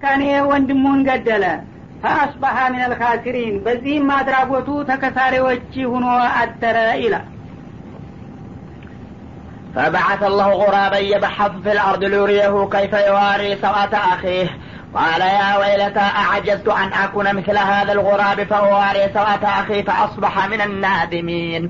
በጭካኔ ወንድሙን ገደለ ፈአስባሐ ምን አልካሲሪን በዚህም አድራጎቱ ተከሳሪዎች ሁኖ አደረ ይላል فبعث الله غرابا يبحث في الأرض ليريه كيف يواري سوءة أخيه قال يا ويلتى أعجزت أن أكون مثل هذا الغراب فأواري سوءة أخي فأصبح من النادمين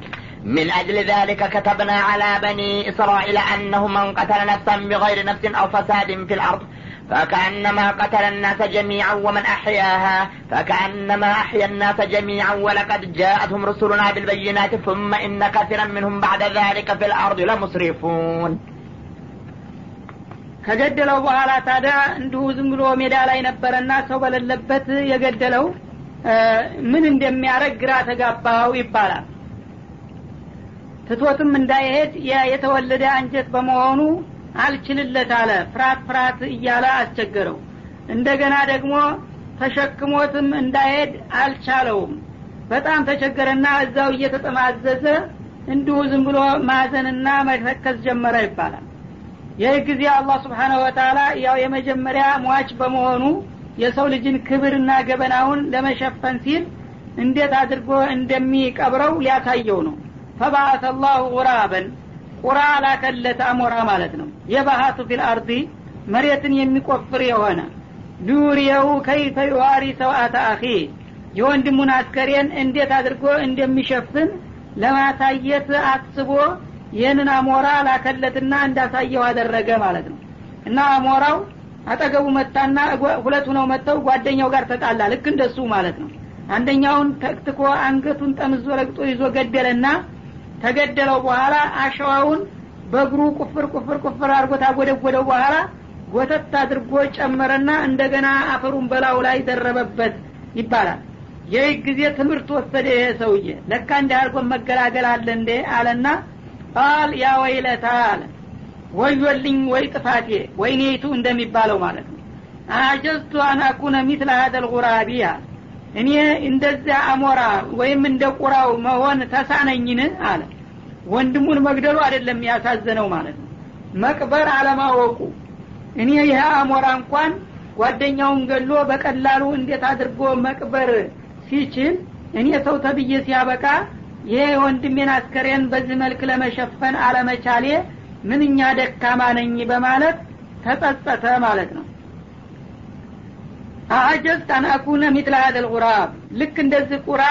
من أجل ذلك كتبنا على بني إسرائيل أنه من قتل نفسا بغير نفس أو فساد في الأرض فكأنما قتل الناس جميعا ومن أحياها فكأنما أحيا الناس جميعا ولقد جاءتهم رسلنا بالبينات ثم إن كثيرا منهم بعد ذلك في الأرض لمسرفون ከገደለው በኋላ ታዲያ እንዲሁ ዝም ብሎ ሜዳ ላይ ነበረና ሰው በሌለበት የገደለው ምን እንደሚያደረግ ግራ ተጋባው ይባላል ትቶትም እንዳይሄድ የተወለደ አንጀት በመሆኑ አልችልለት አለ። ፍርሃት ፍርሃት እያለ አስቸገረው። እንደገና ደግሞ ተሸክሞትም እንዳይሄድ አልቻለውም። በጣም ተቸገረና እዛው እየተጠማዘዘ እንዲሁ ዝም ብሎ ማዘንና መተከዝ ጀመረ ይባላል። ይህ ጊዜ አላህ ስብሓነ ወተላ ያው የመጀመሪያ ሟች በመሆኑ የሰው ልጅን ክብርና ገበናውን ለመሸፈን ሲል እንዴት አድርጎ እንደሚቀብረው ሊያሳየው ነው። ፈባአተ ላሁ ጉራበን ቁራ ላከለት አሞራ ማለት ነው። የባሀቱ ፊል መሬትን የሚቆፍር የሆነ ሊዩሪየው ከይፈ ዩዋሪ ሰውአተ አኺ የወንድሙን አስከሬን እንዴት አድርጎ እንደሚሸፍን ለማሳየት አስቦ ይህንን አሞራ ላከለትና እንዳሳየው አደረገ ማለት ነው። እና አሞራው አጠገቡ መጣና ሁለት ሁነው መጥተው ጓደኛው ጋር ተጣላ። ልክ እንደሱ ማለት ነው። አንደኛውን ተክትኮ አንገቱን ጠምዞ ረግጦ ይዞ ገደለና ተገደለው በኋላ አሸዋውን በእግሩ ቁፍር ቁፍር ቁፍር አድርጎ ታጎደጎደው በኋላ ጎተት አድርጎ ጨመረና እንደገና አፈሩን በላው ላይ ደረበበት ይባላል። ይህ ጊዜ ትምህርት ወሰደ ይሄ ሰውዬ። ለካ እንዲህ አድርጎ መገላገል አለ እንዴ አለና ቃል ያ ወይለታ አለ። ወዮልኝ ወይ ጥፋቴ ወይኔቱ እንደሚባለው ማለት ነው። አጀዝቱ አናኩነ ሚትለ ሀደል ጉራቢ እኔ እንደዚያ አሞራ ወይም እንደ ቁራው መሆን ተሳነኝን አለ ወንድሙን መግደሉ አይደለም ያሳዘነው ማለት ነው። መቅበር አለማወቁ። እኔ ይህ አሞራ እንኳን ጓደኛውን ገሎ በቀላሉ እንዴት አድርጎ መቅበር ሲችል እኔ ሰው ተብዬ ሲያበቃ ይሄ ወንድሜን አስከሬን በዚህ መልክ ለመሸፈን አለመቻሌ ምንኛ ደካማ ነኝ በማለት ተጸጸተ ማለት ነው። አጀዝት አን አኩነ ሚትለ ጉራብ ልክ እንደዚህ ቁራ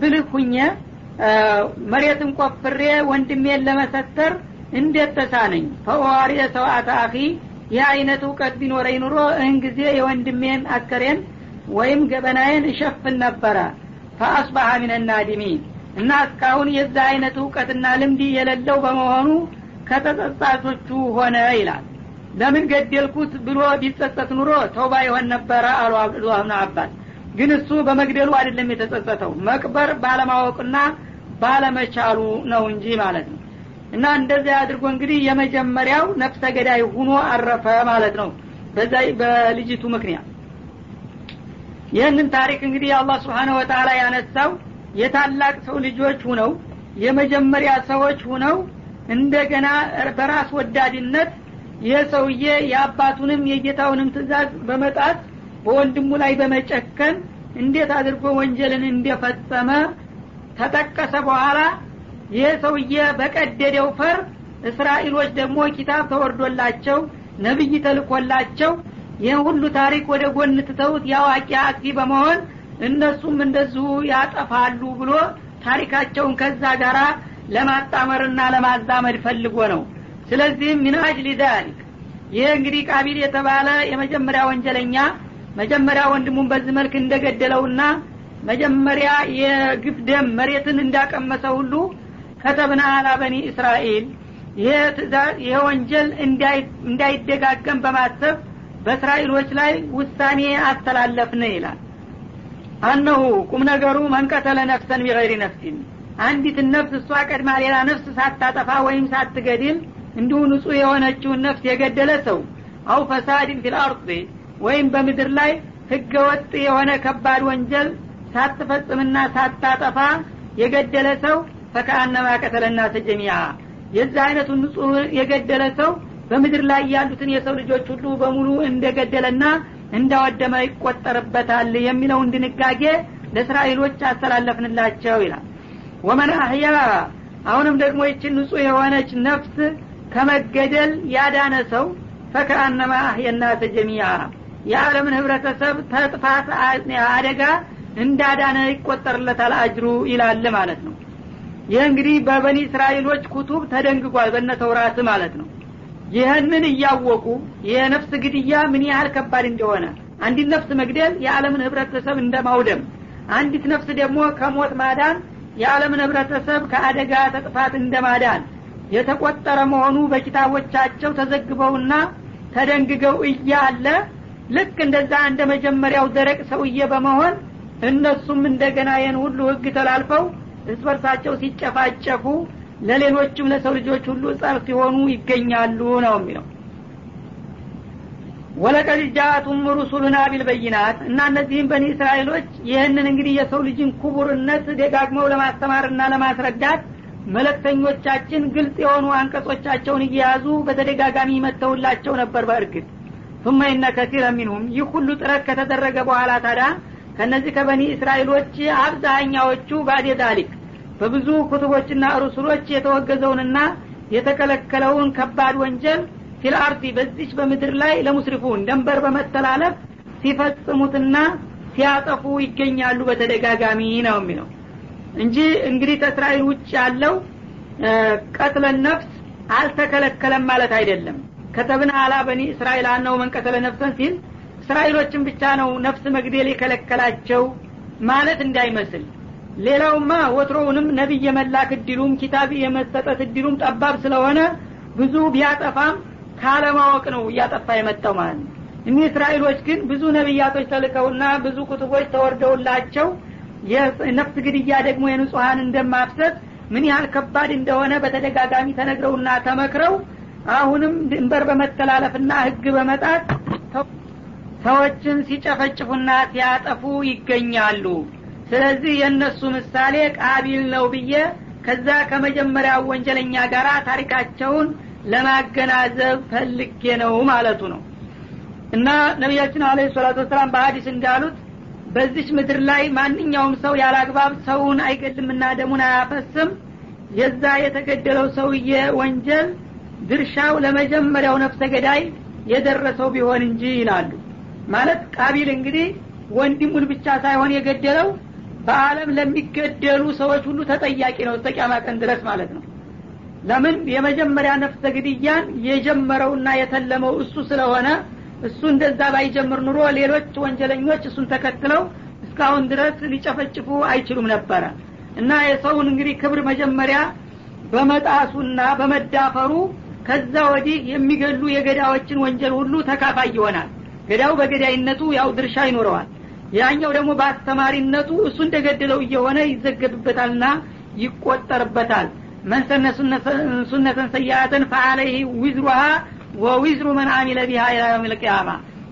ብልህ ሁኘ መሬትን ቆፍሬ ወንድሜን ለመሰተር እንዴት ተሳነኝ? ፈዋሪ ሰውአተ አኺ ይህ አይነት እውቀት ቢኖረኝ ኑሮ እህን ጊዜ የወንድሜን አስከሬን ወይም ገበናዬን እሸፍን ነበረ። ፈአስባሐ ሚን ናዲሚን። እና እስካሁን የዛ አይነት እውቀትና ልምድ የሌለው በመሆኑ ከተጸጻቶቹ ሆነ ይላል። ለምን ገደልኩት ብሎ ቢጸጸት ኑሮ ተውባ ይሆን ነበረ አሉ አብዱላህ አባስ። ግን እሱ በመግደሉ አይደለም የተጸጸተው። መቅበር ባለማወቅና ባለመቻሉ ነው እንጂ ማለት ነው። እና እንደዚያ አድርጎ እንግዲህ የመጀመሪያው ነፍሰ ገዳይ ሁኖ አረፈ ማለት ነው። በዛ በልጅቱ ምክንያት ይህንን ታሪክ እንግዲህ አላህ ስብሓነ ወተላ ያነሳው የታላቅ ሰው ልጆች ሁነው የመጀመሪያ ሰዎች ሁነው እንደገና በራስ ወዳድነት ይህ ሰውዬ የአባቱንም የጌታውንም ትእዛዝ በመጣት በወንድሙ ላይ በመጨከን እንዴት አድርጎ ወንጀልን እንደፈጸመ ተጠቀሰ በኋላ ይህ ሰውዬ በቀደደው ፈር እስራኤሎች ደግሞ ኪታብ ተወርዶላቸው ነቢይ ተልኮላቸው ይህን ሁሉ ታሪክ ወደ ጎን ትተውት የአዋቂ አጥፊ በመሆን እነሱም እንደዚሁ ያጠፋሉ ብሎ ታሪካቸውን ከዛ ጋር ለማጣመርና ለማዛመድ ፈልጎ ነው። ስለዚህም ሚን አጅሊ ይህ እንግዲህ ቃቢል የተባለ የመጀመሪያ ወንጀለኛ መጀመሪያ ወንድሙን በዚህ መልክ እንደገደለውና መጀመሪያ የግፍ ደም መሬትን እንዳቀመሰ ሁሉ ከተብና አላ በኒ እስራኤል ይሄ ወንጀል እንዳይደጋገም በማሰብ በእስራኤሎች ላይ ውሳኔ አስተላለፍን ይላል። አነሁ ቁም ነገሩ መንቀተለ ነፍሰን ቢገይሪ ነፍሲን አንዲትን ነፍስ እሷ ቀድማ ሌላ ነፍስ ሳታጠፋ ወይም ሳትገድል እንዲሁ ንጹህ የሆነችውን ነፍስ የገደለ ሰው አው ፈሳድን ፊል አርድ ወይም በምድር ላይ ህገ ወጥ የሆነ ከባድ ወንጀል ሳትፈጽምና ሳታጠፋ የገደለ ሰው ፈከአነማ ቀተለና ተጀሚያ። የዚህ አይነቱን ንጹህ የገደለ ሰው በምድር ላይ ያሉትን የሰው ልጆች ሁሉ በሙሉ እንደገደለና እንዳወደመ ይቆጠርበታል የሚለውን ድንጋጌ ለእስራኤሎች አስተላለፍንላቸው ይላል። ወመን አህያ አሁንም ደግሞ ይችን ንጹህ የሆነች ነፍስ ከመገደል ያዳነ ሰው ፈከአነማ አህየናተ ጀሚያ የዓለምን ህብረተሰብ ተጥፋት አደጋ እንዳዳነ ይቆጠርለታል አጅሩ ይላል ማለት ነው። ይህ እንግዲህ በበኒ እስራኤሎች ኩቱብ ተደንግጓል በነ ተውራት ማለት ነው። ይህንን እያወቁ የነፍስ ግድያ ምን ያህል ከባድ እንደሆነ አንዲት ነፍስ መግደል የዓለምን ህብረተሰብ እንደማውደም አንዲት ነፍስ ደግሞ ከሞት ማዳን የዓለምን ህብረተሰብ ከአደጋ ተጥፋት እንደማዳን የተቆጠረ መሆኑ በኪታቦቻቸው ተዘግበውና ተደንግገው እያለ ልክ እንደዛ እንደ መጀመሪያው ደረቅ ሰውዬ በመሆን እነሱም እንደገና ይህን ሁሉ ህግ ተላልፈው እርስ በርሳቸው ሲጨፋጨፉ ለሌሎችም ለሰው ልጆች ሁሉ ጸር ሲሆኑ ይገኛሉ ነው የሚለው ወለቀድ ጃአቱም ሩሱሉና ቢልበይናት እና እነዚህም በኒ እስራኤሎች ይህንን እንግዲህ የሰው ልጅን ክቡርነት ደጋግመው ለማስተማርና ለማስረዳት መለክተኞቻችን ግልጽ የሆኑ አንቀጾቻቸውን እየያዙ በተደጋጋሚ መተውላቸው ነበር በእርግጥ ثم إن كثير منهم ይህ ሁሉ ጥረት ከተደረገ በኋላ ታዲያ ከነዚህ ከበኒ እስራኤሎች አብዛኛዎቹ ባዴ ዛሊክ በብዙ ኩቱቦችና ሩሱሎች የተወገዘውንና የተከለከለውን ከባድ ወንጀል ፊልአርዲ በዚች በምድር ላይ ለሙስሪፉን ደንበር በመተላለፍ ሲፈጽሙትና ሲያጠፉ ይገኛሉ በተደጋጋሚ ነው የሚለው። እንጂ እንግዲህ ከእስራኤል ውጭ ያለው ቀትለን ነፍስ አልተከለከለም ማለት አይደለም። ከተብን አላ በኒ እስራኤል አነው መንቀተለ ነፍሰን ሲል እስራኤሎችን ብቻ ነው ነፍስ መግደል የከለከላቸው ማለት እንዳይመስል። ሌላውማ ወትሮውንም ነቢይ የመላክ እድሉም ኪታብ የመሰጠት እድሉም ጠባብ ስለሆነ ብዙ ቢያጠፋም ካለማወቅ ነው እያጠፋ የመጣው ማለት ነው። እኒህ እስራኤሎች ግን ብዙ ነቢያቶች ተልከውና ብዙ ኩቱቦች ተወርደውላቸው የነፍስ ግድያ ደግሞ የንጹሀን እንደማፍሰት ምን ያህል ከባድ እንደሆነ በተደጋጋሚ ተነግረውና ተመክረው አሁንም ድንበር በመተላለፍና ህግ በመጣት ሰዎችን ሲጨፈጭፉና ሲያጠፉ ይገኛሉ። ስለዚህ የእነሱ ምሳሌ ቃቢል ነው ብዬ ከዛ ከመጀመሪያ ወንጀለኛ ጋር ታሪካቸውን ለማገናዘብ ፈልጌ ነው ማለቱ ነው። እና ነቢያችን አለ ሰላቱ ወሰላም በሀዲስ እንዳሉት በዚች ምድር ላይ ማንኛውም ሰው ያላግባብ ሰውን አይገልምና ደሙን አያፈስም። የዛ የተገደለው ሰውዬ ወንጀል ድርሻው ለመጀመሪያው ነፍሰ ገዳይ የደረሰው ቢሆን እንጂ ይላሉ ማለት ቃቢል እንግዲህ ወንድሙን ብቻ ሳይሆን የገደለው በአለም ለሚገደሉ ሰዎች ሁሉ ተጠያቂ ነው ተቂያማ ቀን ድረስ ማለት ነው። ለምን? የመጀመሪያ ነፍሰ ግድያን የጀመረውና የተለመው እሱ ስለሆነ እሱ እንደዛ ባይጀምር ኑሮ ሌሎች ወንጀለኞች እሱን ተከትለው እስካሁን ድረስ ሊጨፈጭፉ አይችሉም ነበረ። እና የሰውን እንግዲህ ክብር መጀመሪያ በመጣሱና በመዳፈሩ ከዛ ወዲህ የሚገሉ የገዳዎችን ወንጀል ሁሉ ተካፋይ ይሆናል ገዳው በገዳይነቱ ያው ድርሻ ይኖረዋል። ያኛው ደግሞ በአስተማሪነቱ እሱ እንደገደለው እየሆነ ይዘገብበታልና ይቆጠርበታል። መንሰነ ሱነተን ሰያአትን ፈአለይህ ዊዝሩሃ ወዊዝሩ መን አሚለ ቢሃ ኢላ የውም ልቅያማ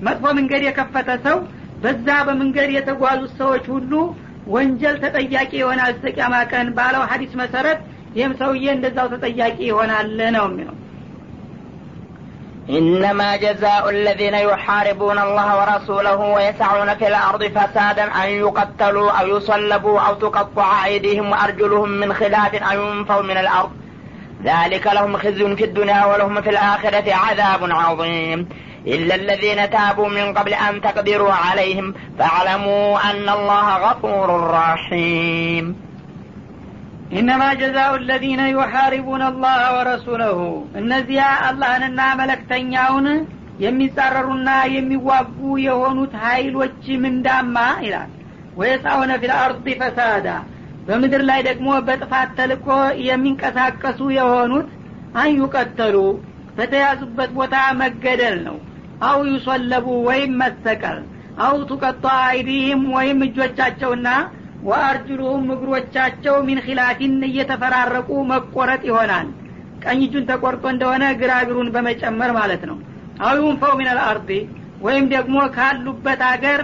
መጥፎ መንገድ የከፈተ ሰው በዛ በመንገድ የተጓዙት ሰዎች ሁሉ ወንጀል ተጠያቂ ይሆናል። ተቂያማ ቀን ባለው ሀዲስ መሰረት ይህም ሰውዬ እንደዛው ተጠያቂ ይሆናል ነው የሚለው إنما جزاء الذين يحاربون الله ورسوله ويسعون في الأرض فسادا أن يقتلوا أو يصلبوا أو تقطع أيديهم وأرجلهم من خلاف أو ينفوا من الأرض. ذلك لهم خزي في الدنيا ولهم في الآخرة عذاب عظيم. إلا الذين تابوا من قبل أن تقدروا عليهم فاعلموا أن الله غفور رحيم. إنما جزاء الذين يحاربون الله ورسوله እነዚያ አላህንና መልክተኛውን የሚጻረሩና የሚዋጉ የሆኑት ሀይሎች ምንዳማ ይላል። ويسعون في الأرض فسادا። በምድር ላይ ደግሞ በጥፋት ጠልቆ የሚንቀሳቀሱ የሆኑት أن يقتلوا በተያዙበት ቦታ መገደል ነው። أو يصلبوا ወይም መሰቀል። أو تقطع أيديهم ወይም እጆቻቸውና وأرجلهم እግሮቻቸው من خلاف እየተፈራረቁ መቆረጥ ይሆናል። ቀኝ እጁን ተቆርጦ እንደሆነ ግራ እግሩን በመጨመር ማለት ነው። أو ينفوا من الأرض ወይም ደግሞ ካሉበት አገር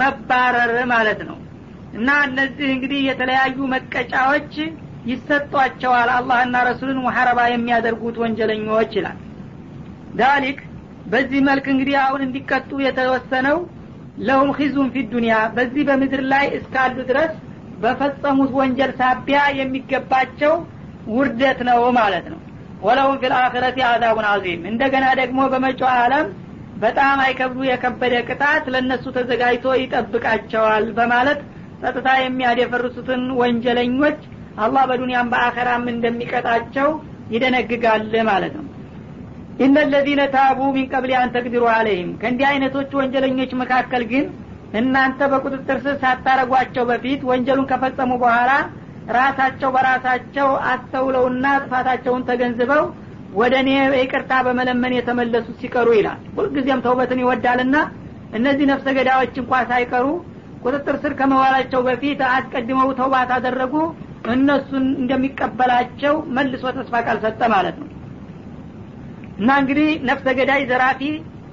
መባረር ማለት ነው። እና እነዚህ እንግዲህ የተለያዩ መቀጫዎች ይሰጧቸዋል አላህና ረሱልን ሙሐረባ የሚያደርጉት ወንጀለኞች ይላል። ዳሊክ በዚህ መልክ እንግዲህ አሁን እንዲቀጡ የተወሰነው ለሁም ኺዙን ፊ ዱኒያ በዚህ በምድር ላይ እስካሉ ድረስ በፈጸሙት ወንጀል ሳቢያ የሚገባቸው ውርደት ነው ማለት ነው። ወለሁም ፊ ልአክረት አዛቡን አዚም እንደገና ደግሞ በመጪው አለም በጣም አይከብዱ የከበደ ቅጣት ለእነሱ ተዘጋጅቶ ይጠብቃቸዋል በማለት ጸጥታ የሚያደፈርሱትን ወንጀለኞች አላህ በዱንያም በአኸራም እንደሚቀጣቸው ይደነግጋል ማለት ነው ኢነ ለዚነ ታቡ ሚን ቀብል አን ተቅዲሩ አለይህም ከእንዲህ አይነቶቹ ወንጀለኞች መካከል ግን እናንተ በቁጥጥር ስር ሳታረጓቸው በፊት ወንጀሉን ከፈጸሙ በኋላ ራሳቸው በራሳቸው አስተውለውና ጥፋታቸውን ተገንዝበው ወደ እኔ ይቅርታ በመለመን የተመለሱ ሲቀሩ ይላል ሁልጊዜም ተውበትን ይወዳልና እነዚህ ነፍሰ ገዳዮች እንኳ ሳይቀሩ ቁጥጥር ስር ከመዋላቸው በፊት አስቀድመው ተውባት አደረጉ እነሱን እንደሚቀበላቸው መልሶ ተስፋ ቃል ሰጠ ማለት ነው እና እንግዲህ ነፍሰ ገዳይ ዘራፊ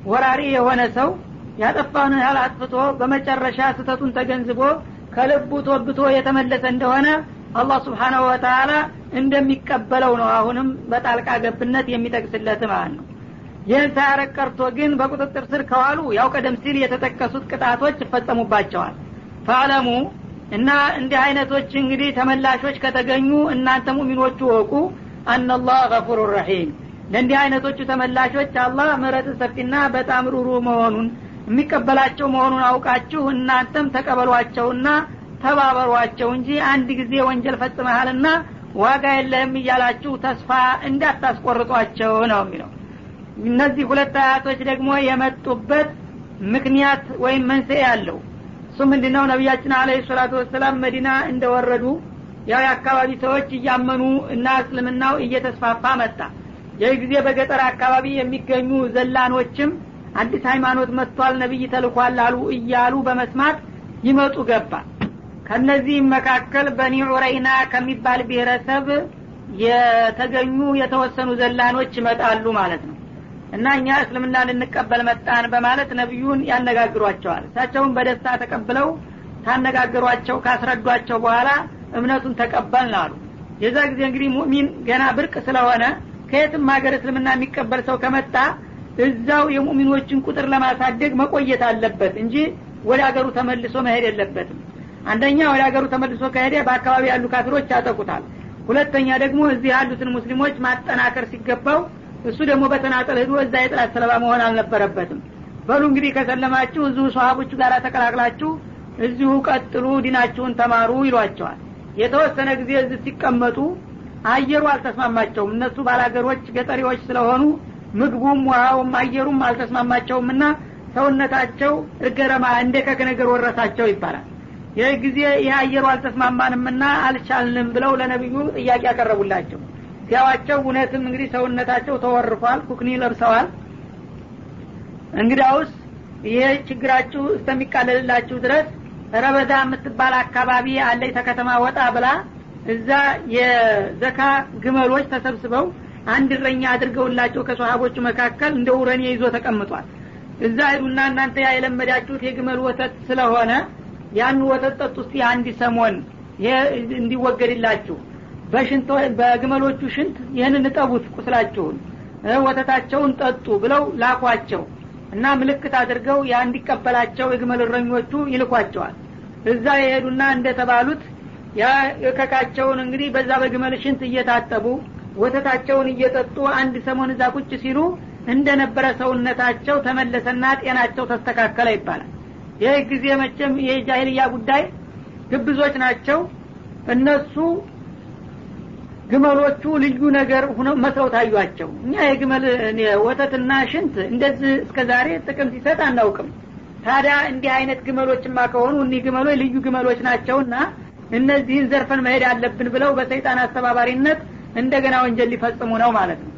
ወራሪ የሆነ ሰው ያጠፋውን ያህል አጥፍቶ በመጨረሻ ስተቱን ተገንዝቦ ከልቡ ተወብቶ የተመለሰ እንደሆነ አላህ ስብሓናሁ ወተላ እንደሚቀበለው ነው አሁንም በጣልቃ ገብነት የሚጠቅስለት ማለት ነው። ይህን ሳያረግ ግን በቁጥጥር ስር ከዋሉ ያው ቀደም ሲል የተጠቀሱት ቅጣቶች ይፈጸሙባቸዋል። ፈአለሙ እና እንዲህ አይነቶች እንግዲህ ተመላሾች ከተገኙ እናንተ ሙሚኖቹ ወቁ አናላህ ገፉሩ ረሒም ለእንዲህ አይነቶቹ ተመላሾች አላህ ምረት ሰፊና በጣም ሩሩ መሆኑን የሚቀበላቸው መሆኑን አውቃችሁ እናንተም ተቀበሏቸውና ተባበሯቸው እንጂ አንድ ጊዜ ወንጀል ፈጽመሃልና ዋጋ የለህም እያላችሁ ተስፋ እንዳታስቆርጧቸው ነው የሚለው። እነዚህ ሁለት አያቶች ደግሞ የመጡበት ምክንያት ወይም መንስኤ አለው እሱ ምንድነው? ነቢያችን አለ ሰላቱ ወሰላም መዲና እንደወረዱ ያው የአካባቢ ሰዎች እያመኑ እና እስልምናው እየተስፋፋ መጣ ይህ ጊዜ በገጠር አካባቢ የሚገኙ ዘላኖችም አዲስ ሃይማኖት መጥቷል ነቢይ ተልኳል አሉ እያሉ በመስማት ይመጡ ገባ። ከነዚህም መካከል በኒ ዑረይና ከሚባል ብሔረሰብ የተገኙ የተወሰኑ ዘላኖች ይመጣሉ ማለት ነው። እና እኛ እስልምና ልንቀበል መጣን በማለት ነቢዩን ያነጋግሯቸዋል። እሳቸውን በደስታ ተቀብለው ካነጋገሯቸው ካስረዷቸው በኋላ እምነቱን ተቀበልን አሉ። የዛ ጊዜ እንግዲህ ሙእሚን ገና ብርቅ ስለሆነ ከየትም ሀገር እስልምና የሚቀበል ሰው ከመጣ እዛው የሙእሚኖችን ቁጥር ለማሳደግ መቆየት አለበት እንጂ ወደ ሀገሩ ተመልሶ መሄድ የለበትም። አንደኛ ወደ ሀገሩ ተመልሶ ከሄደ በአካባቢ ያሉ ካፊሮች ያጠቁታል። ሁለተኛ ደግሞ እዚህ ያሉትን ሙስሊሞች ማጠናከር ሲገባው እሱ ደግሞ በተናጠል ሄዶ እዛ የጥላት ሰለባ መሆን አልነበረበትም። በሉ እንግዲህ ከሰለማችሁ እዚሁ ሰሀቦቹ ጋር ተቀላቅላችሁ እዚሁ ቀጥሉ ዲናችሁን ተማሩ ይሏቸዋል። የተወሰነ ጊዜ እዚህ ሲቀመጡ አየሩ አልተስማማቸውም። እነሱ ባላገሮች ገጠሪዎች ስለሆኑ ምግቡም ውሃውም አየሩም አልተስማማቸውም እና ሰውነታቸው እገረማ እንደ ከክ ነገር ወረሳቸው ይባላል። ይህ ጊዜ ይህ አየሩ አልተስማማንምና አልቻልንም ብለው ለነቢዩ ጥያቄ ያቀረቡላቸው ሲያዋቸው እውነትም እንግዲህ ሰውነታቸው ተወርፏል ኩክኒ ለብሰዋል። እንግዲያውስ ይሄ ችግራችሁ እስከሚቃለልላችሁ ድረስ ረበዳ የምትባል አካባቢ አለች ተከተማ ወጣ ብላ እዛ የዘካ ግመሎች ተሰብስበው አንድ እረኛ አድርገውላቸው ከሰሃቦቹ መካከል እንደ ውረኔ ይዞ ተቀምጧል። እዛ ሄዱና እናንተ ያ የለመዳችሁት የግመል ወተት ስለሆነ ያን ወተት ጠጡ እስቲ አንድ ሰሞን። እንዲወገድላችሁ። በግመሎቹ ሽንት ይህንን እጠቡት ቁስላችሁን። ወተታቸውን ጠጡ ብለው ላኳቸው እና ምልክት አድርገው ያ እንዲቀበላቸው የግመል እረኞቹ ይልኳቸዋል። እዛ የሄዱና እንደተባሉት ያ እከካቸውን እንግዲህ በዛ በግመል ሽንት እየታጠቡ ወተታቸውን እየጠጡ አንድ ሰሞን እዛ ቁጭ ሲሉ እንደነበረ ሰውነታቸው ተመለሰና ጤናቸው ተስተካከለ ይባላል። ይህ ጊዜ መቼም የጃሂልያ ጉዳይ ግብዞች ናቸው። እነሱ ግመሎቹ ልዩ ነገር ሁነው መስለው ታዩቸው እኛ የግመል ወተትና ሽንት እንደዚህ እስከ ዛሬ ጥቅም ሲሰጥ አናውቅም። ታዲያ እንዲህ አይነት ግመሎችማ ከሆኑ እኒህ ግመሎች ልዩ ግመሎች ናቸውና እነዚህን ዘርፈን መሄድ አለብን ብለው በሰይጣን አስተባባሪነት እንደገና ወንጀል ሊፈጽሙ ነው ማለት ነው።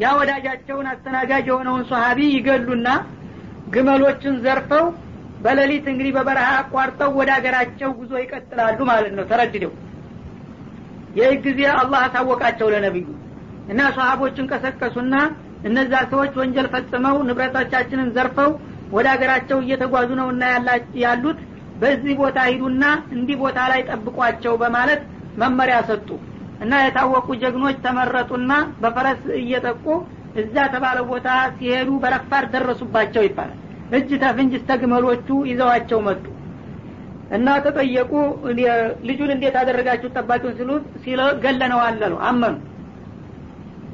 ያ ወዳጃቸውን አስተናጋጅ የሆነውን ሰሀቢ ይገሉና ግመሎችን ዘርፈው በሌሊት እንግዲህ በበረሃ አቋርጠው ወደ ሀገራቸው ጉዞ ይቀጥላሉ ማለት ነው ተረድደው። ይህ ጊዜ አላህ አሳወቃቸው ለነቢዩ እና ሰሀቦችን ቀሰቀሱና እነዛ ሰዎች ወንጀል ፈጽመው ንብረቶቻችንን ዘርፈው ወደ ሀገራቸው እየተጓዙ ነው እና ያሉት በዚህ ቦታ ሂዱና እንዲህ ቦታ ላይ ጠብቋቸው በማለት መመሪያ ሰጡ። እና የታወቁ ጀግኖች ተመረጡና በፈረስ እየጠቁ እዛ ተባለ ቦታ ሲሄዱ በረፋር ደረሱባቸው ይባላል። እጅ ተፍንጅ እስተግመሎቹ ይዘዋቸው መጡ። እና ተጠየቁ ልጁን እንዴት አደረጋችሁ ጠባቂውን? ሲሉት ገለነዋል አሉ። አመኑ።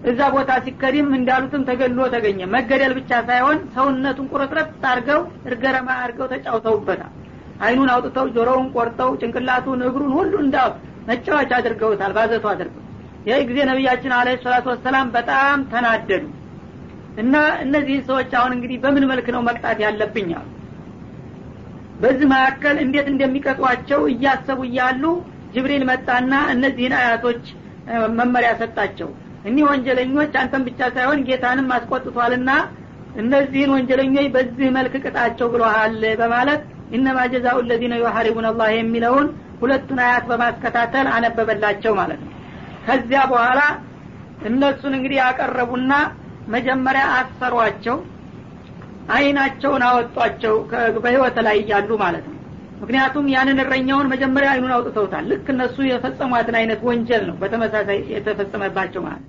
እዛ ቦታ ሲከዲም እንዳሉትም ተገሎ ተገኘ። መገደል ብቻ ሳይሆን ሰውነቱን ቁርጥረት አርገው እርገረማ አርገው ተጫውተውበታል አይኑን አውጥተው ጆሮውን ቆርጠው ጭንቅላቱን እግሩን ሁሉ እንዳ መጫወቻ አድርገውታል ባዘቱ አድርገው። ይህ ጊዜ ነቢያችን አለ ሰላቱ ወሰላም በጣም ተናደዱ። እና እነዚህን ሰዎች አሁን እንግዲህ በምን መልክ ነው መቅጣት ያለብኝ አሉ። በዚህ መካከል እንዴት እንደሚቀጧቸው እያሰቡ እያሉ ጅብሪል መጣና እነዚህን አያቶች መመሪያ ሰጣቸው። እኒህ ወንጀለኞች አንተን ብቻ ሳይሆን ጌታንም አስቆጥቷልና እነዚህን ወንጀለኞች በዚህ መልክ ቅጣቸው ብለሃል በማለት ኢነማ ጀዛኡ ለዚነ ዩሐሪቡን አላህ የሚለውን ሁለቱን አያት በማስከታተል አነበበላቸው ማለት ነው። ከዚያ በኋላ እነሱን እንግዲህ ያቀረቡና መጀመሪያ አሰሯቸው አይናቸውን አወጧቸው በህይወት ላይ እያሉ ማለት ነው። ምክንያቱም ያንን እረኛውን መጀመሪያ አይኑን አውጥተውታል። ልክ እነሱ የፈጸሟትን አይነት ወንጀል ነው በተመሳሳይ የተፈጸመባቸው ማለት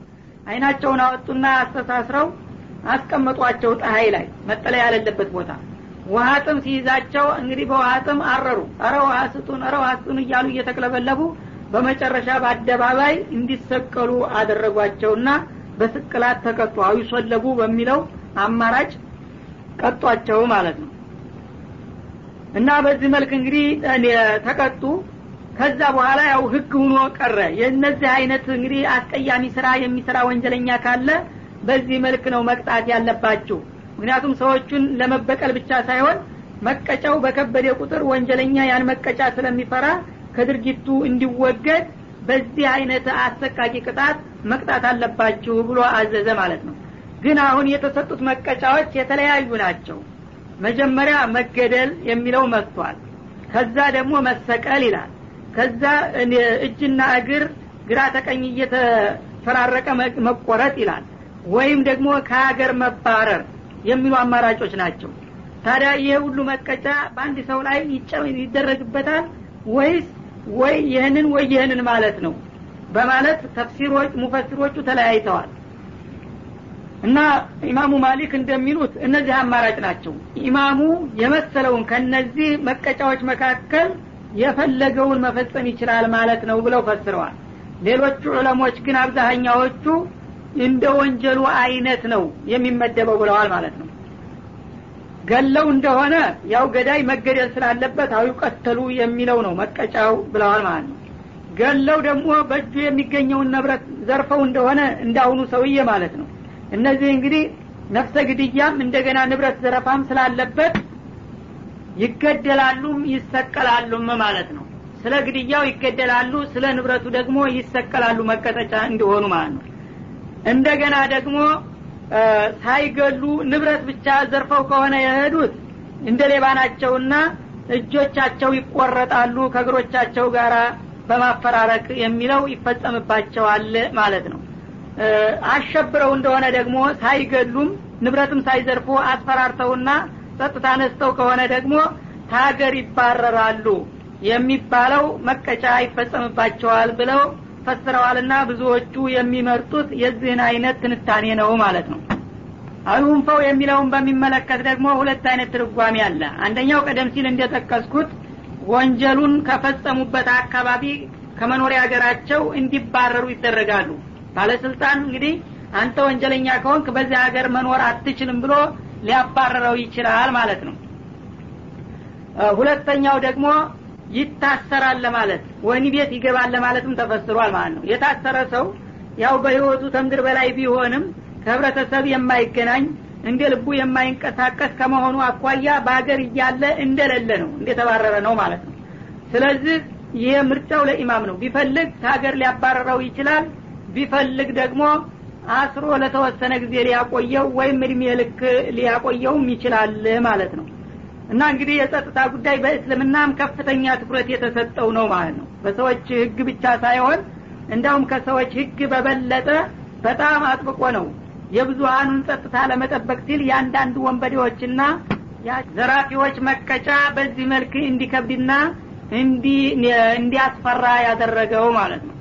አይናቸውን አወጡና አስተሳስረው አስቀመጧቸው ፀሀይ ላይ መጠለያ ያለለበት ቦታ ውሃ ጥም ሲይዛቸው እንግዲህ በውሃ ጥም አረሩ። አረ ውሃ ስጡን አረ ውሃ ስጡን እያሉ እየተቅለበለቡ በመጨረሻ በአደባባይ እንዲሰቀሉ አደረጓቸውና በስቅላት ተቀጡ። አዊሶለቡ በሚለው አማራጭ ቀጧቸው ማለት ነው። እና በዚህ መልክ እንግዲህ ተቀጡ። ከዛ በኋላ ያው ህግ ሁኖ ቀረ። የእነዚህ አይነት እንግዲህ አስቀያሚ ስራ የሚሰራ ወንጀለኛ ካለ በዚህ መልክ ነው መቅጣት ያለባችሁ ምክንያቱም ሰዎቹን ለመበቀል ብቻ ሳይሆን መቀጫው በከበደ ቁጥር ወንጀለኛ ያን መቀጫ ስለሚፈራ ከድርጊቱ እንዲወገድ በዚህ አይነት አሰቃቂ ቅጣት መቅጣት አለባችሁ ብሎ አዘዘ ማለት ነው። ግን አሁን የተሰጡት መቀጫዎች የተለያዩ ናቸው። መጀመሪያ መገደል የሚለው መጥቷል። ከዛ ደግሞ መሰቀል ይላል። ከዛ እጅና እግር ግራ ተቀኝ እየተፈራረቀ መቆረጥ ይላል። ወይም ደግሞ ከሀገር መባረር የሚሉ አማራጮች ናቸው። ታዲያ ይሄ ሁሉ መቀጫ በአንድ ሰው ላይ ይደረግበታል ወይስ ወይ ይህንን ወይ ይህንን ማለት ነው? በማለት ተፍሲሮች ሙፈሲሮቹ ተለያይተዋል። እና ኢማሙ ማሊክ እንደሚሉት እነዚህ አማራጭ ናቸው። ኢማሙ የመሰለውን ከነዚህ መቀጫዎች መካከል የፈለገውን መፈጸም ይችላል ማለት ነው ብለው ፈስረዋል። ሌሎቹ ዑለሞች ግን አብዛሀኛዎቹ እንደ ወንጀሉ አይነት ነው የሚመደበው ብለዋል ማለት ነው። ገለው እንደሆነ ያው ገዳይ መገደል ስላለበት አዊ ቀተሉ የሚለው ነው መቀጫው ብለዋል ማለት ነው። ገለው ደግሞ በእጁ የሚገኘውን ንብረት ዘርፈው እንደሆነ እንዳሁኑ ሰውዬ ማለት ነው። እነዚህ እንግዲህ ነፍሰ ግድያም እንደገና ንብረት ዘረፋም ስላለበት ይገደላሉም ይሰቀላሉም ማለት ነው። ስለ ግድያው ይገደላሉ ስለ ንብረቱ ደግሞ ይሰቀላሉ መቀጠጫ እንዲሆኑ ማለት ነው እንደገና ደግሞ ሳይገሉ ንብረት ብቻ ዘርፈው ከሆነ የሄዱት እንደ ሌባ ናቸውና እጆቻቸው ይቆረጣሉ ከእግሮቻቸው ጋር በማፈራረቅ የሚለው ይፈጸምባቸዋል ማለት ነው። አሸብረው እንደሆነ ደግሞ ሳይገሉም ንብረትም ሳይዘርፉ አስፈራርተውና ጸጥታ ነስተው ከሆነ ደግሞ ታገር ይባረራሉ የሚባለው መቀጫ ይፈጸምባቸዋል ብለው ፈስረዋልና ብዙዎቹ የሚመርጡት የዚህን አይነት ትንታኔ ነው ማለት ነው። አልሁንፈው የሚለውን በሚመለከት ደግሞ ሁለት አይነት ትርጓሜ አለ። አንደኛው ቀደም ሲል እንደጠቀስኩት ወንጀሉን ከፈጸሙበት አካባቢ ከመኖሪያ ሀገራቸው እንዲባረሩ ይደረጋሉ። ባለስልጣን እንግዲህ አንተ ወንጀለኛ ከሆንክ በዚህ ሀገር መኖር አትችልም ብሎ ሊያባረረው ይችላል ማለት ነው። ሁለተኛው ደግሞ ይታሰራል ለማለት ወህኒ ቤት ይገባል ለማለትም ተፈስሯል ማለት ነው። የታሰረ ሰው ያው በህይወቱ ተምድር በላይ ቢሆንም ከህብረተሰብ የማይገናኝ እንደ ልቡ የማይንቀሳቀስ ከመሆኑ አኳያ በሀገር እያለ እንደሌለ ነው እንደተባረረ ነው ማለት ነው። ስለዚህ ይህ ምርጫው ለኢማም ነው። ቢፈልግ ከሀገር ሊያባረረው ይችላል ቢፈልግ ደግሞ አስሮ ለተወሰነ ጊዜ ሊያቆየው ወይም እድሜ ልክ ሊያቆየውም ይችላል ማለት ነው እና እንግዲህ የጸጥታ ጉዳይ በእስልምናም ከፍተኛ ትኩረት የተሰጠው ነው ማለት ነው። በሰዎች ህግ ብቻ ሳይሆን እንዳውም ከሰዎች ህግ በበለጠ በጣም አጥብቆ ነው የብዙሀኑን ጸጥታ ለመጠበቅ ሲል የአንዳንድ ወንበዴዎችና ዘራፊዎች መቀጫ በዚህ መልክ እንዲከብድና እንዲያስፈራ ያደረገው ማለት ነው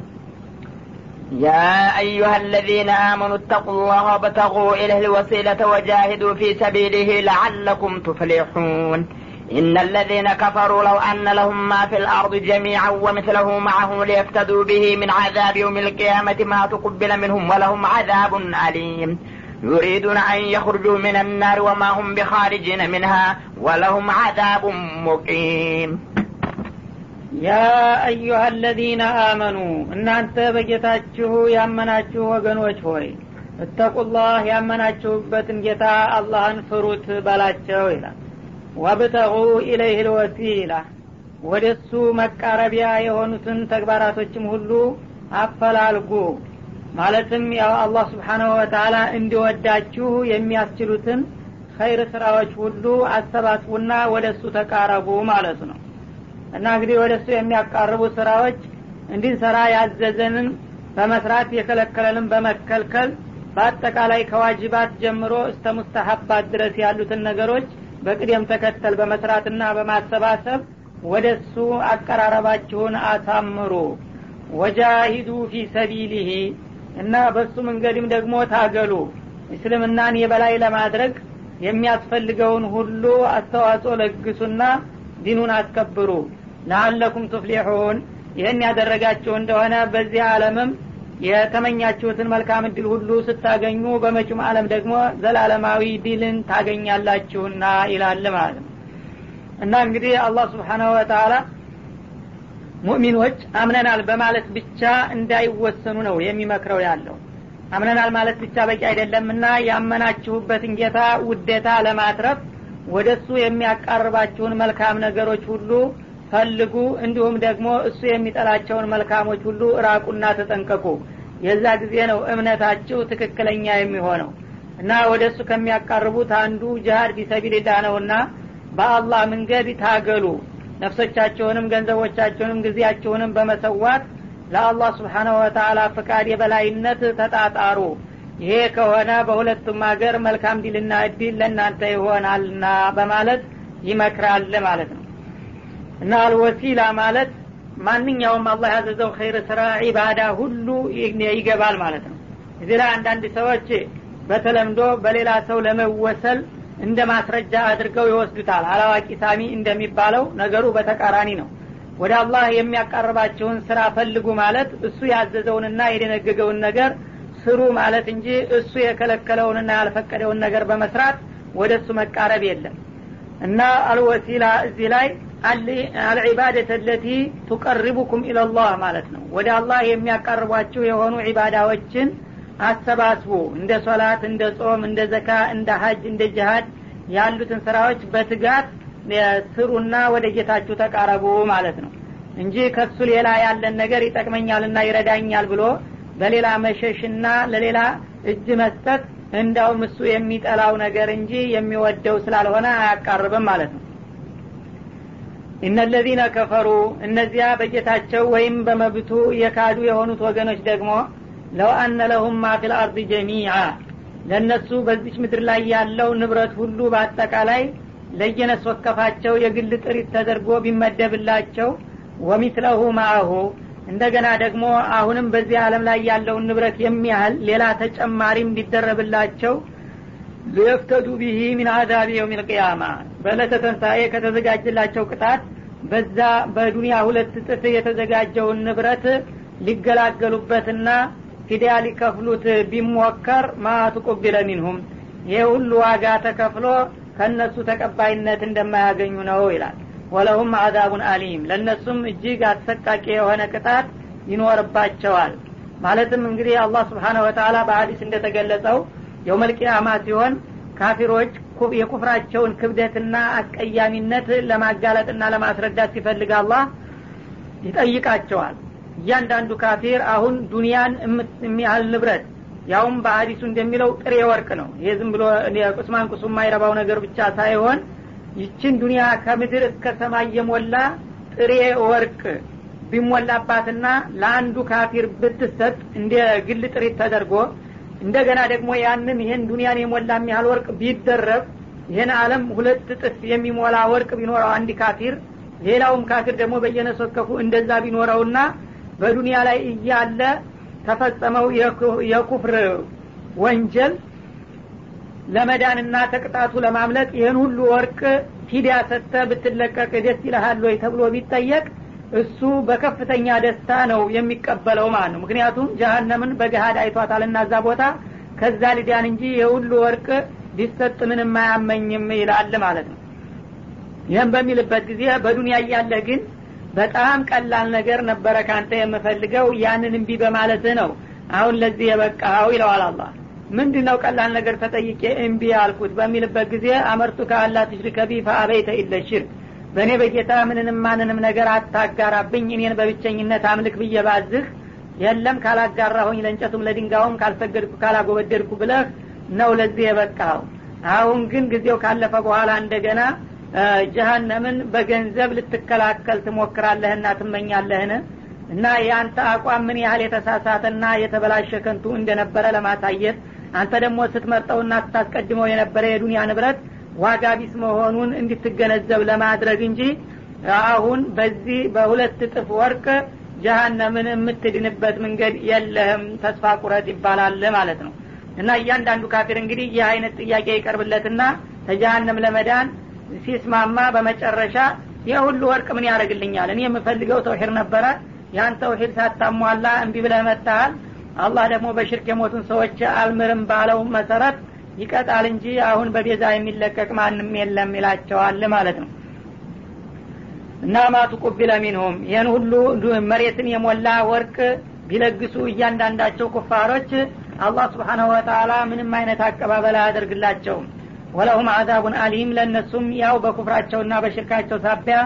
يا أيها الذين آمنوا اتقوا الله وابتغوا إليه الوسيلة وجاهدوا في سبيله لعلكم تفلحون. إن الذين كفروا لو أن لهم ما في الأرض جميعا ومثله معه ليفتدوا به من عذاب يوم القيامة ما تقبل منهم ولهم عذاب أليم. يريدون أن يخرجوا من النار وما هم بخارجين منها ولهم عذاب مقيم. ያ አዩሀ አለዚነ አመኑ እናንተ በጌታችሁ ያመናችሁ ወገኖች ሆይ እተቁላህ ያመናችሁበትን ጌታ አላህን ፍሩት በላቸው ይላል። ወብተቁ ኢለይህ ልወሲላ ወደ እሱ መቃረቢያ የሆኑትን ተግባራቶችም ሁሉ አፈላልጉ። ማለትም ያው አላህ ስብሓናሁ ወተላ እንዲወዳችሁ የሚያስችሉትን ኸይር ስራዎች ሁሉ አሰባስቡና ወደ እሱ ተቃረቡ ማለት ነው እና እንግዲህ ወደ እሱ የሚያቃርቡ ስራዎች እንድንሰራ ያዘዘንን በመስራት የከለከለንን በመከልከል በአጠቃላይ ከዋጅባት ጀምሮ እስተ ሙስተሀባት ድረስ ያሉትን ነገሮች በቅደም ተከተል በመስራትና በማሰባሰብ ወደ እሱ አቀራረባችሁን አሳምሩ። ወጃሂዱ ፊ ሰቢሊህ እና በሱ መንገድም ደግሞ ታገሉ። እስልምናን የበላይ ለማድረግ የሚያስፈልገውን ሁሉ አስተዋጽኦ ለግሱና ዲኑን አስከብሩ ለአለኩም ቱፍሊሑን ይህን ያደረጋችሁ እንደሆነ በዚህ ዓለምም የተመኛችሁትን መልካም እድል ሁሉ ስታገኙ በመጪም ዓለም ደግሞ ዘላለማዊ ድልን ታገኛላችሁና ይላል ማለት ነው። እና እንግዲህ አላህ ስብሓናሁ ወተላ ሙእሚኖች አምነናል በማለት ብቻ እንዳይወሰኑ ነው የሚመክረው ያለው። አምነናል ማለት ብቻ በቂ አይደለምና ያመናችሁበትን ጌታ ውዴታ ለማትረፍ ወደ እሱ የሚያቃርባችሁን መልካም ነገሮች ሁሉ ፈልጉ እንዲሁም ደግሞ እሱ የሚጠላቸውን መልካሞች ሁሉ ራቁና ተጠንቀቁ። የዛ ጊዜ ነው እምነታችሁ ትክክለኛ የሚሆነው። እና ወደ እሱ ከሚያቃርቡት አንዱ ጅሀድ ፊሰቢልላ ነውና በአላህ መንገድ ታገሉ። ነፍሶቻቸውንም ገንዘቦቻቸውንም ጊዜያቸውንም በመሰዋት ለአላህ ስብሓናሁ ወተላ ፍቃድ የበላይነት ተጣጣሩ። ይሄ ከሆነ በሁለቱም ሀገር መልካም ዲልና እድል ለእናንተ ይሆናልና በማለት ይመክራል ማለት ነው እና አልወሲላ ማለት ማንኛውም አላህ ያዘዘው ኸይር ስራ ዒባዳ ሁሉ ይገባል ማለት ነው። እዚህ ላይ አንዳንድ ሰዎች በተለምዶ በሌላ ሰው ለመወሰል እንደ ማስረጃ አድርገው ይወስዱታል። አላዋቂ ሳሚ እንደሚባለው ነገሩ በተቃራኒ ነው። ወደ አላህ የሚያቃርባቸውን ስራ ፈልጉ ማለት እሱ ያዘዘውንና የደነገገውን ነገር ስሩ ማለት እንጂ እሱ የከለከለውንና ያልፈቀደውን ነገር በመስራት ወደ እሱ መቃረብ የለም። እና አልወሲላ እዚህ ላይ አልዒባደት ለቲ ቱቀርቡኩም ኢለላህ ማለት ነው። ወደ አላህ የሚያቀርቧችሁ የሆኑ ዒባዳዎችን አሰባስቡ። እንደ ሶላት እንደ ጾም እንደ ዘካ እንደ ሀጅ እንደ ጅሃድ ያሉትን ስራዎች በትጋት ስሩና ወደ ጌታችሁ ተቃረቡ ማለት ነው። እንጂ ከሱ ሌላ ያለን ነገር ይጠቅመኛልና ይረዳኛል ብሎ በሌላ መሸሽና ለሌላ እጅ መስጠት እንዳውም እሱ የሚጠላው ነገር እንጂ የሚወደው ስላልሆነ አያቃርብም ማለት ነው እነለዚነ ከፈሩ እነዚያ በጌታቸው ወይም በመብቱ የካዱ የሆኑት ወገኖች ደግሞ ለው አነ ለሁም ማ ፊል አርድ ጀሚዓ ለእነሱ በዚች ምድር ላይ ያለው ንብረት ሁሉ በአጠቃላይ ለየነስ ወከፋቸው የግል ጥሪት ተደርጎ ቢመደብላቸው ወሚትለሁ ማአሁ እንደገና ደግሞ አሁንም በዚህ ዓለም ላይ ያለውን ንብረት የሚያህል ሌላ ተጨማሪም ቢደረብላቸው ሊየፍተዱ ቢሂ ሚን አዛብ የውም ልቅያማ በዕለተ ተንሳኤ ከተዘጋጀላቸው ቅጣት በዛ በዱንያ ሁለት እጥፍ የተዘጋጀውን ንብረት ሊገላገሉበትና ፊዲያ ሊከፍሉት ቢሞከር ማቱቁቢለ ሚንሁም? ይህ ሁሉ ዋጋ ተከፍሎ ከእነሱ ተቀባይነት እንደማያገኙ ነው ይላል። ወለሁም አዛቡን አሊም። ለእነሱም እጅግ አሰቃቂ የሆነ ቅጣት ይኖርባቸዋል። ማለትም እንግዲህ አላህ ስብሓነ ወተላ በሀዲስ እንደተገለጸው የውመልቅያማ ሲሆን ካፊሮች የኩፍራቸውን ክብደትና አስቀያሚነት ለማጋለጥና ለማስረዳት ሲፈልግ አላህ ይጠይቃቸዋል። እያንዳንዱ ካፊር አሁን ዱንያን የሚያህል ንብረት ያውም በሀዲሱ እንደሚለው ጥሬ ወርቅ ነው። ይሄ ዝም ብሎ ቁስማን ቁሱ የማይረባው ነገር ብቻ ሳይሆን ይችን ዱንያ ከምድር እስከ ሰማይ የሞላ ጥሬ ወርቅ ቢሞላባትና ለአንዱ ካፊር ብትሰጥ እንደ ግል ጥሪት ተደርጎ እንደገና ደግሞ ያንን ይህን ዱንያን የሞላ የሚያህል ወርቅ ቢደረብ ይህን አለም ሁለት እጥፍ የሚሞላ ወርቅ ቢኖረው አንድ ካፊር ሌላውም ካፊር ደግሞ በየነሶከፉ እንደዛ ቢኖረውና በዱንያ ላይ እያለ ተፈጸመው የኩፍር ወንጀል ለመዳንና ተቅጣቱ ለማምለጥ ይህን ሁሉ ወርቅ ፊዲያ ሰጥተ ብትለቀቅ ደስ ይልሃል ወይ ተብሎ ቢጠየቅ እሱ በከፍተኛ ደስታ ነው የሚቀበለው ማለት ነው። ምክንያቱም ጀሀነምን በገሃድ አይቷታልና እዛ ቦታ ከዛ ልዳን እንጂ የሁሉ ወርቅ ቢሰጥ ምንም አያመኝም ይላል ማለት ነው። ይህም በሚልበት ጊዜ በዱንያ እያለህ ግን በጣም ቀላል ነገር ነበረ ካንተ የምፈልገው ያንን እምቢ በማለትህ ነው አሁን ለዚህ የበቃው ይለዋል አላህ። ምንድ ነው ቀላል ነገር ተጠይቄ እምቢ አልኩት በሚልበት ጊዜ አመርቱ ከአላ ትሽሪከ ፈአበይተ ኢለ ሽርክ በእኔ በጌታ ምንንም ማንንም ነገር አታጋራብኝ እኔን በብቸኝነት አምልክ ብዬ ባዝህ የለም ካላጋራሁኝ ለእንጨቱም ለድንጋውም ካልሰገድኩ ካላጎበደድኩ ብለህ ነው ለዚህ የበቃው አሁን ግን ጊዜው ካለፈ በኋላ እንደገና ጀሀነምን በገንዘብ ልትከላከል ትሞክራለህና ትመኛለህን? እና የአንተ አቋም ምን ያህል የተሳሳተና የተበላሸ ከንቱ እንደነበረ ለማሳየት አንተ ደግሞ ስትመርጠውና ስታስቀድመው የነበረ የዱንያ ንብረት ዋጋ ቢስ መሆኑን እንድትገነዘብ ለማድረግ እንጂ አሁን በዚህ በሁለት እጥፍ ወርቅ ጀሀነምን የምትድንበት መንገድ የለህም። ተስፋ ቁረጥ ይባላል ማለት ነው። እና እያንዳንዱ ካፊር እንግዲህ ይህ አይነት ጥያቄ ይቀርብለትና ተጀሀነም ለመዳን ሲስማማ በመጨረሻ የሁሉ ወርቅ ምን ያደርግልኛል? እኔ የምፈልገው ተውሂድ ነበረ። ያን ተውሂድ ሳታሟላ እንቢ ብለህ መታሃል አላህ ደግሞ በሽርክ የሞቱን ሰዎች አልምርም ባለው መሰረት ይቀጣል እንጂ አሁን በቤዛ የሚለቀቅ ማንም የለም ይላቸዋል ማለት ነው። እና ማቱ ቁቢለ ሚንሁም ይህን ሁሉ መሬትን የሞላ ወርቅ ቢለግሱ እያንዳንዳቸው ኩፋሮች አላህ ስብሓናሁ ወተላ ምንም አይነት አቀባበል አያደርግላቸውም። ወለሁም አዛቡን አሊም ለእነሱም ያው በኩፍራቸውና በሽርካቸው ሳቢያ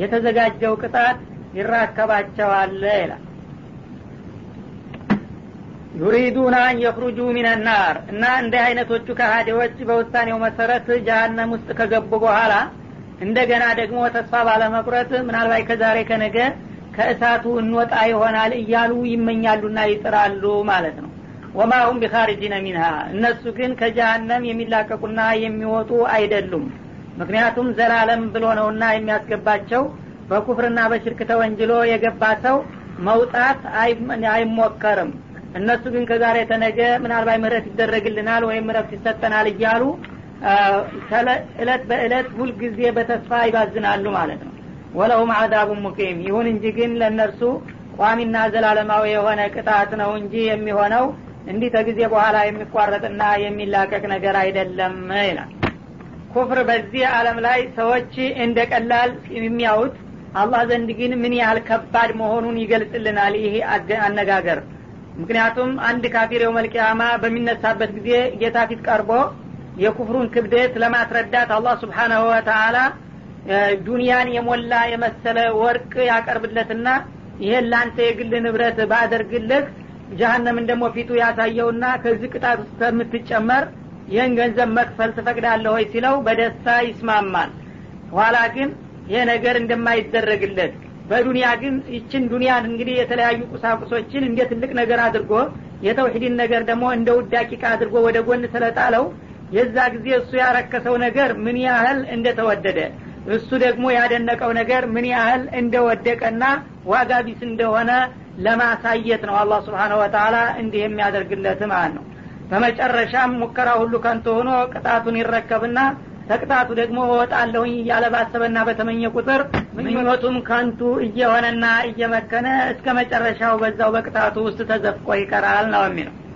የተዘጋጀው ቅጣት ይራከባቸዋል ይላል ዩሪዱና አን የክሩጁ ሚነናር እና እንደ አይነቶቹ ከሃዲዎች በውሳኔው መሰረት ጀሀነም ውስጥ ከገቡ በኋላ እንደገና ደግሞ ተስፋ ባለመቁረጥ ምናልባት ከዛሬ ከነገ ከእሳቱ እንወጣ ይሆናል እያሉ ይመኛሉና ይጥራሉ ማለት ነው። ወማሁም ቢካርጂነ ሚንሃ እነሱ ግን ከጀሀነም የሚላቀቁና የሚወጡ አይደሉም። ምክንያቱም ዘላለም ብሎ ነውና የሚያስገባቸው በኩፍርና በሽርክ ተወንጅሎ የገባ ሰው መውጣት አይሞከርም እነሱ ግን ከዛሬ ተነገ ምናልባት ምህረት ይደረግልናል ወይም ረፍት ይሰጠናል እያሉ እለት በእለት ሁልጊዜ በተስፋ ይባዝናሉ ማለት ነው። ወለሁም አዛቡ ሙቂም። ይሁን እንጂ ግን ለእነርሱ ቋሚና ዘላለማዊ የሆነ ቅጣት ነው እንጂ የሚሆነው እንዲህ ከጊዜ በኋላ የሚቋረጥና የሚላቀቅ ነገር አይደለም ይላል። ኩፍር በዚህ አለም ላይ ሰዎች እንደ ቀላል የሚያዩት አላህ ዘንድ ግን ምን ያህል ከባድ መሆኑን ይገልጽልናል ይሄ አነጋገር ምክንያቱም አንድ ካፊር የውመልቅያማ በሚነሳበት ጊዜ ጌታ ፊት ቀርቦ የኩፍሩን ክብደት ለማስረዳት አላህ ስብሓናሁ ወተአላ ዱንያን የሞላ የመሰለ ወርቅ ያቀርብለትና ይሄን ለአንተ የግል ንብረት ባደርግልህ ጀሀነምን ደግሞ ፊቱ ያሳየውና ከዚህ ቅጣት ውስጥ ከምትጨመር ይህን ገንዘብ መክፈል ትፈቅዳለህ ወይ? ሲለው በደስታ ይስማማል። ኋላ ግን ይሄ ነገር እንደማይደረግለት በዱንያ ግን ይችን ዱንያን እንግዲህ የተለያዩ ቁሳቁሶችን እንደ ትልቅ ነገር አድርጎ የተውሂድን ነገር ደግሞ እንደ ውዳቂቃ አድርጎ ወደ ጎን ስለጣለው የዛ ጊዜ እሱ ያረከሰው ነገር ምን ያህል እንደተወደደ እሱ ደግሞ ያደነቀው ነገር ምን ያህል እንደወደቀና ዋጋ ቢስ እንደሆነ ለማሳየት ነው አላህ ስብሓነሁ ወተላ እንዲህ የሚያደርግለት ማለት ነው። በመጨረሻም ሙከራ ሁሉ ከንቶ ሆኖ ቅጣቱን ይረከብና ተቅጣቱ ደግሞ እወጣለሁኝ እያለ ባሰበና በተመኘ ቁጥር ምኞቱም ከንቱ እየሆነና እየመከነ እስከ መጨረሻው በዛው በቅጣቱ ውስጥ ተዘፍቆ ይቀራል ነው የሚለው